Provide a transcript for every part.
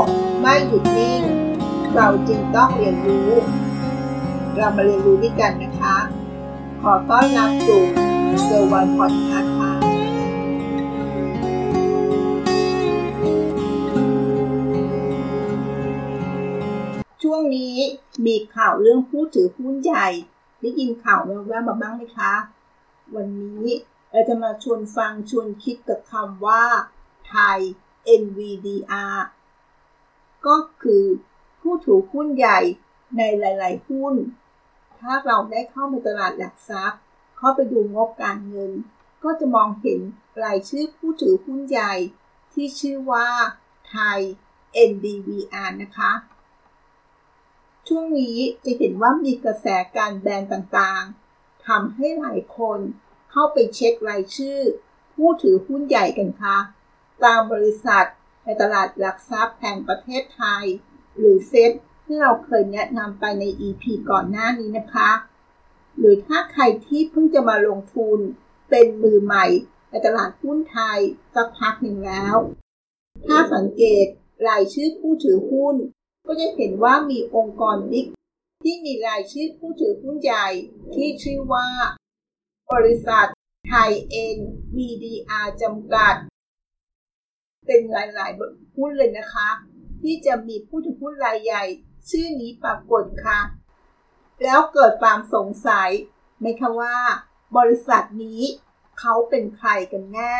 กไม่หยุดนิ่ง เราจึงต้องเรียนรู้ เรามาเรียนรู้ด้วยกันนะคะ ขอต้อนรับสู่เซอร์วันพอดคาส์ค่ะช่วงนี้มีข่าวเรื่องผู้ถือหุ้นใหญ่ ได้ยินข่าวแววๆมาบ้างไหมคะ วันนี้เราจะมาชวนฟังชวนคิดกับคำว่าไทย NVDR ก็คือผู้ถือหุ้นใหญ่ในหลาย ๆ หุ้น ถ้าเราได้เข้าไปตลาดหลักทรัพย์ เข้าไปดูงบการเงิน ก็จะมองเห็นรายชื่อผู้ถือหุ้นใหญ่ ที่ชื่อว่าไทย NDVR นะคะ ช่วงนี้จะเห็นว่ามีกระแสการแบนต่าง ๆทำให้หลายคนเข้าไปเช็ครายชื่อ ผู้ถือหุ้นใหญ่กันค่ะ ตามบริษัท ในตลาดหลักทรัพย์แห่งประเทศไทย หรือเซ็ตที่เราเคยแนะนำไปใน EP ก่อนหน้านี้นะคะ หรือถ้าใครที่เพิ่งจะมาลงทุนเป็นมือใหม่ในตลาดหุ้นไทยสักพักหนึ่งแล้ว ถ้าสังเกตรายชื่อผู้ถือหุ้น ก็จะเห็นว่ามีองค์กรบิ๊กที่มีรายชื่อผู้ถือหุ้นใหญ่ที่ชื่อว่า บริษัทไทยเอ็น VDR จำกัด เป็นหลายๆหุ้นเลยนะคะ ที่จะมีผู้ถือหุ้นรายใหญ่ ชื่อนี้ปรากฏค่ะ แล้วเกิดความสงสัยไหมคะว่า บริษัทนี้เขาเป็นใครกันแน่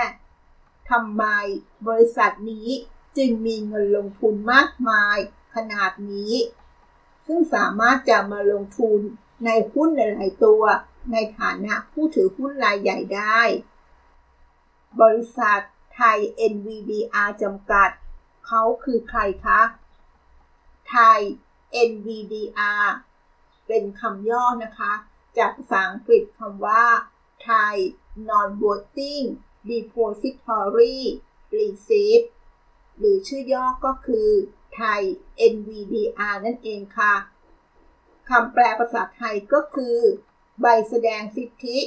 ทำไมบริษัทนี้จึงมีเงินลงทุนมากมายขนาดนี้ ซึ่งสามารถจะมาลงทุนในหุ้นหลายๆตัว ในฐานะผู้ถือหุ้นรายใหญ่ได้ บริษัท ไทย NVDR จำกัด เขาคือใครคะ ไทย NVDR เป็นคำย่อนะคะ จากภาษาอังกฤษคำว่า Thai Non-Voting Depository Receipt หรือชื่อย่อก็คือไทย NVDR นั่นเองค่ะคำแปลภาษาไทยก็คือ ใบแสดงสิทธิ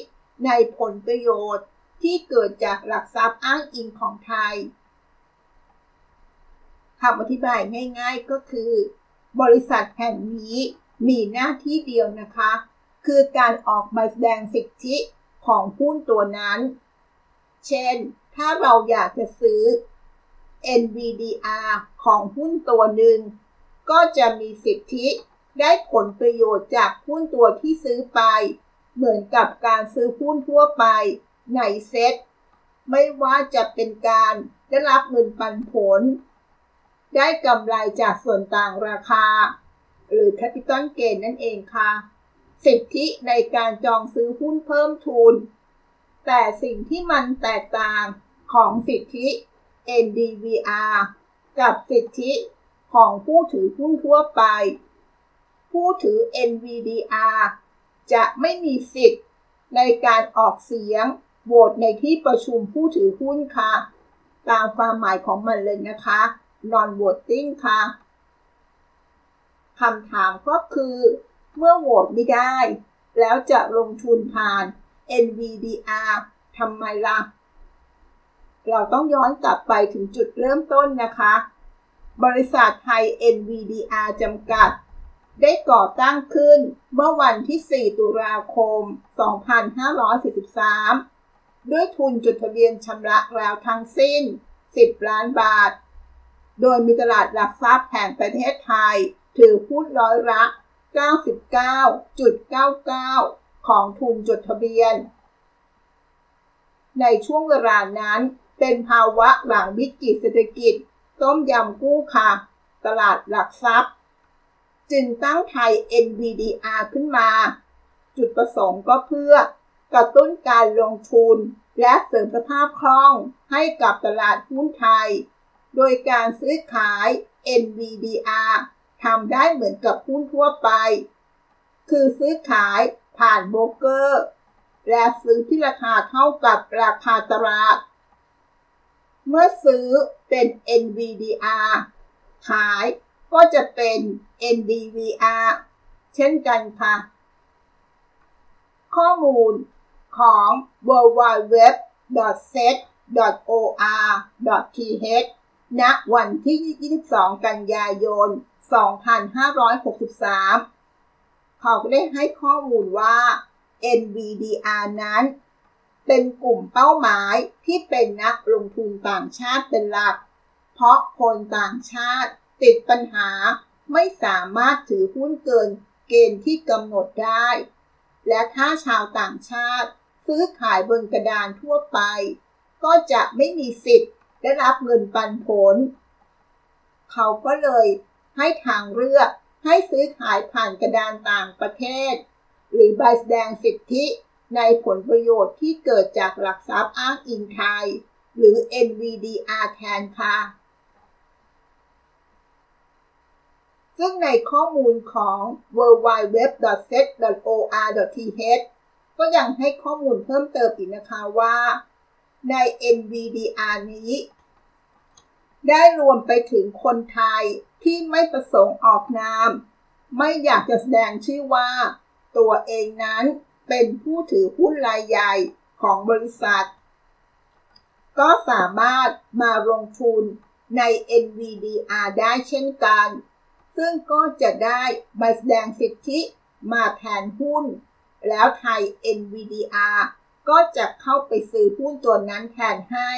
ในผลประโยชน์ ที่เกิดจากหลักทรัพย์อ้างอิงของไทยคำอธิบายง่ายๆก็คือ บริษัทแห่งนี้มีหน้าที่เดียวนะคะ คือการออกใบแสดงสิทธิของหุ้นตัวนั้น เช่น ถ้าเราอยากจะซื้อ NVDR ของหุ้นตัวหนึ่ง ก็จะมีสิทธิได้ผลประโยชน์จากหุ้นตัวที่ซื้อไป เหมือนกับการซื้อหุ้นทั่วไป ในเซ็ตไม่ว่าจะเป็นการได้รับเงินปันผล ได้กำไรจากส่วนต่างราคา หรือ Capital Gain นั่นเองค่ะ สิทธิในการจองซื้อหุ้นเพิ่มทุน แต่สิ่งที่มันแตกต่างของสิทธิ NDVR กับสิทธิของผู้ถือหุ้นทั่วไป ผู้ถือ NVDR จะไม่มีสิทธิ์ในการออกเสียง โหวตในที่ประชุมผู้ถือหุ้นค่ะ ตามความหมายของมันเลยนะคะ non voting ค่ะคำถามก็คือ เมื่อโหวตไม่ได้ แล้วจะลงทุนผ่าน NVDR ทำไมล่ะ เราต้องย้อนกลับไปถึงจุดเริ่มต้นนะคะ บริษัทไทย NVDR จำกัด ได้ก่อตั้งขึ้นเมื่อวันที่ 4 ตุลาคม 2543 ด้วยทุนจดทะเบียนชำระแล้วทั้งสิ้น 10 ล้านบาท โดยมีตลาดหลักทรัพย์แห่งประเทศไทย ถือหุ้นร้อยละ 99.99 ของทุนจดทะเบียน ในช่วงเวลานั้นเป็นภาวะหลังวิกฤตเศรษฐกิจ ต้มยำกุ้งค่ะ ตลาดหลักทรัพย์ จึงตั้งไทย NVDR ขึ้นมา จุดประสงค์ก็เพื่อ กระตุ้นการลงทุน และเสริมสภาพคล่องให้กับตลาดหุ้นไทย โดยการซื้อขาย NVDR ทำได้เหมือนกับหุ้นทั่วไป คือซื้อขายผ่านโบรกเกอร์ และซื้อที่ราคาเท่ากับราคาตลาด เมื่อซื้อเป็น NVDR ขายก็จะเป็น NDVR เช่นกันค่ะ ข้อมูล ของ w w w s e t o r th ณวันที่ 22 กันยายน 2563 เขาได้ให้ข้อมูลว่า NVDR นั้น เป็นกลุ่มเป้าหมายที่เป็นนักลงทุนต่างชาติเป็นหลัก เพราะคนต่างชาติติดปัญหาไม่สามารถถือหุ้นเกินเกณฑ์ที่กำหนดได้ และถ้าชาวต่างชาติ ซื้อขายบนกระดานทั่วไป ก็จะไม่มีสิทธิ์ได้รับเงินปันผล เขาก็เลยให้ทางเลือกให้ซื้อขายผ่านกระดานต่างประเทศ หรือใบแสดงสิทธิในผลประโยชน์ที่เกิดจากหลักทรัพย์อ้างอิงไทย หรือ NVDR แทนค่ะ ซึ่งในข้อมูลของ w w w s e t o r t h ก็ยังให้ข้อมูลเพิ่มเติมอีกนะคะว่า ใน NVDR นี้ ได้รวมไปถึงคนไทยที่ไม่ประสงค์ออกนาม ไม่อยากจะแสดงชื่อว่า ตัวเองนั้นเป็นผู้ถือหุ้นรายใหญ่ของบริษัท ก็สามารถมาลงทุนใน NVDR ได้เช่นกัน ซึ่งก็จะได้ใบแสดงสิทธิมาแทนหุ้น แล้วไทย NVDR ก็จะเข้าไปซื้อหุ้นตัวนั้นแทนให้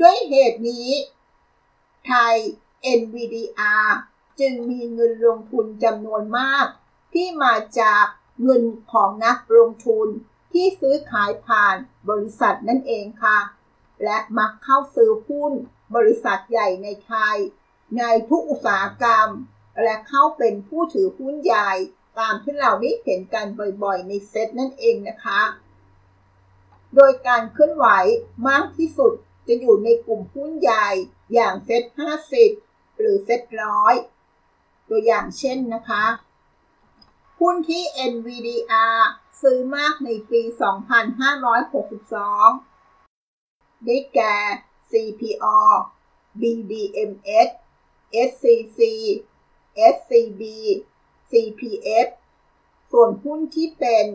ด้วยเหตุนี้ ไทย NVDR จึงมีเงินลงทุนจำนวนมาก ที่มาจากเงินของนักลงทุนที่ซื้อขายผ่านบริษัทนั่นเองค่ะ และมักเข้าซื้อหุ้นบริษัทใหญ่ในไทย ในทุกอุตสาหกรรม และเข้าเป็นผู้ถือหุ้นใหญ่ตามที่เราได้เห็นกันบ่อยๆ ในเซตนั่นเองนะคะ โดยการเคลื่อนไหวมากที่สุดจะอยู่ในกลุ่มหุ้นใหญ่อย่างเซต50 หรือเซตร้อยตัวอย่างเช่นนะคะ หุ้นที่ NVDR ซื้อมากในปี 2562 ได้แก่ CPO BDMs SCC SCB CPF ส่วนหุ้นที่เป็น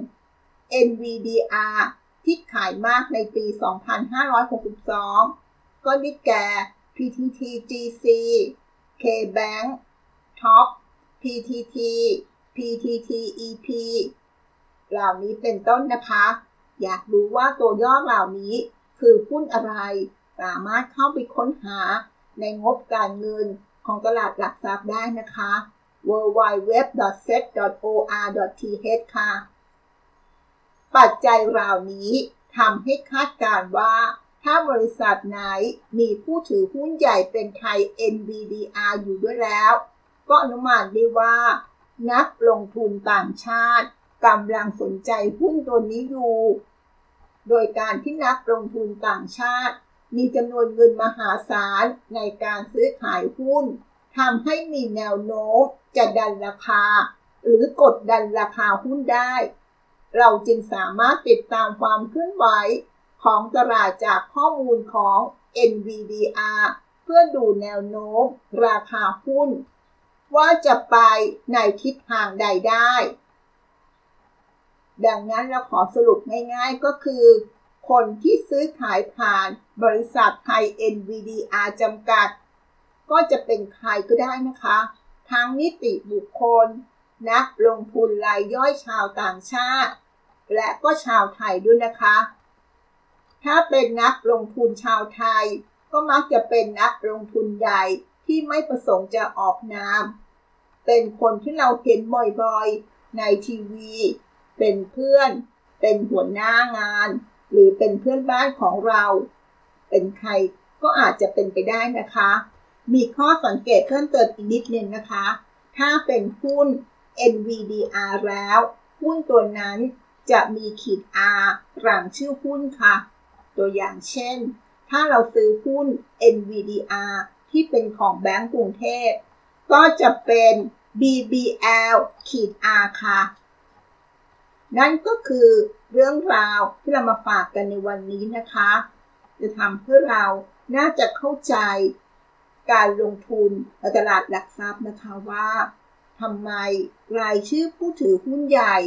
NVDR ที่ขายมากในปี 2562 ก็ได้แก่ PTTGC KBank Top PTT PTTEP เหล่านี้เป็นต้นนะคะ อยากรู้ว่าตัวย่อเหล่านี้คือหุ้นอะไร สามารถเข้าไปค้นหาในงบการเงิน ของตลาดหลักทรัพย์ได้นะคะ www.set.or.th ค่ะ ปัจจัยเหล่านี้ทำให้คาดการว่า ถ้าบริษัทไหนมีผู้ถือหุ้นใหญ่เป็นไทย NVDR อยู่ด้วยแล้ว ก็อนุมานได้ว่า นักลงทุนต่างชาติกำลังสนใจหุ้นตัวนี้อยู่ โดยการที่นักลงทุนต่างชาติ มีจำนวนเงินมหาศาลในการซื้อขายหุ้นทำให้มีแนวโน้มจะดันราคา หรือกดดันราคาหุ้นได้ เราจึงสามารถติดตามความเคลื่อนไหวของตลาดจากข้อมูลของ NVDR เพื่อดูแนวโน้มราคาหุ้น ว่าจะไปในทิศทางใดได้ ดังนั้นเราขอสรุปง่ายๆก็คือ คนที่ซื้อขายผ่านบริษัทไทย NVDR จำกัด ก็จะเป็นใครก็ได้นะคะ ทั้งนิติบุคคล นักลงทุนรายย่อยชาวต่างชาติ และก็ชาวไทยด้วยนะคะ ถ้าเป็นนักลงทุนชาวไทย ก็มักจะเป็นนักลงทุนใหญ่ที่ไม่ประสงค์จะออกนาม เป็นคนที่เราเห็นบ่อยๆ ในทีวี เป็นเพื่อน เป็นหัวหน้างาน หรือเป็นเพื่อนบ้านของเรา เป็นใครก็อาจจะเป็นไปได้นะคะ มีข้อสังเกตเพิ่มเติมอีกนิดนึงนะคะ ถ้าเป็นหุ้น NVDR แล้วหุ้นตัวนั้นจะมีขีด R หลังชื่อหุ้นค่ะ ตัวอย่างเช่น ถ้าเราซื้อหุ้น NVDR ที่เป็นของแบงก์กรุงเทพ ก็จะเป็น BBL ขีด R ค่ะ นั่นก็คือเรื่องราวที่เรามาฝากกันในวันนี้นะคะ จะทำเพื่อเราน่าจะเข้าใจการลงทุนในตลาดหลักทรัพย์นะคะว่าทำไมรายชื่อผู้ถือหุ้นใหญ่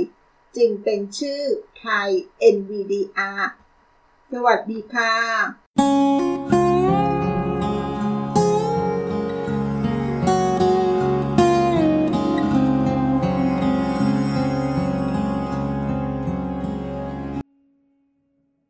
จึงเป็นชื่อไทย NVDR สวัสดีค่ะ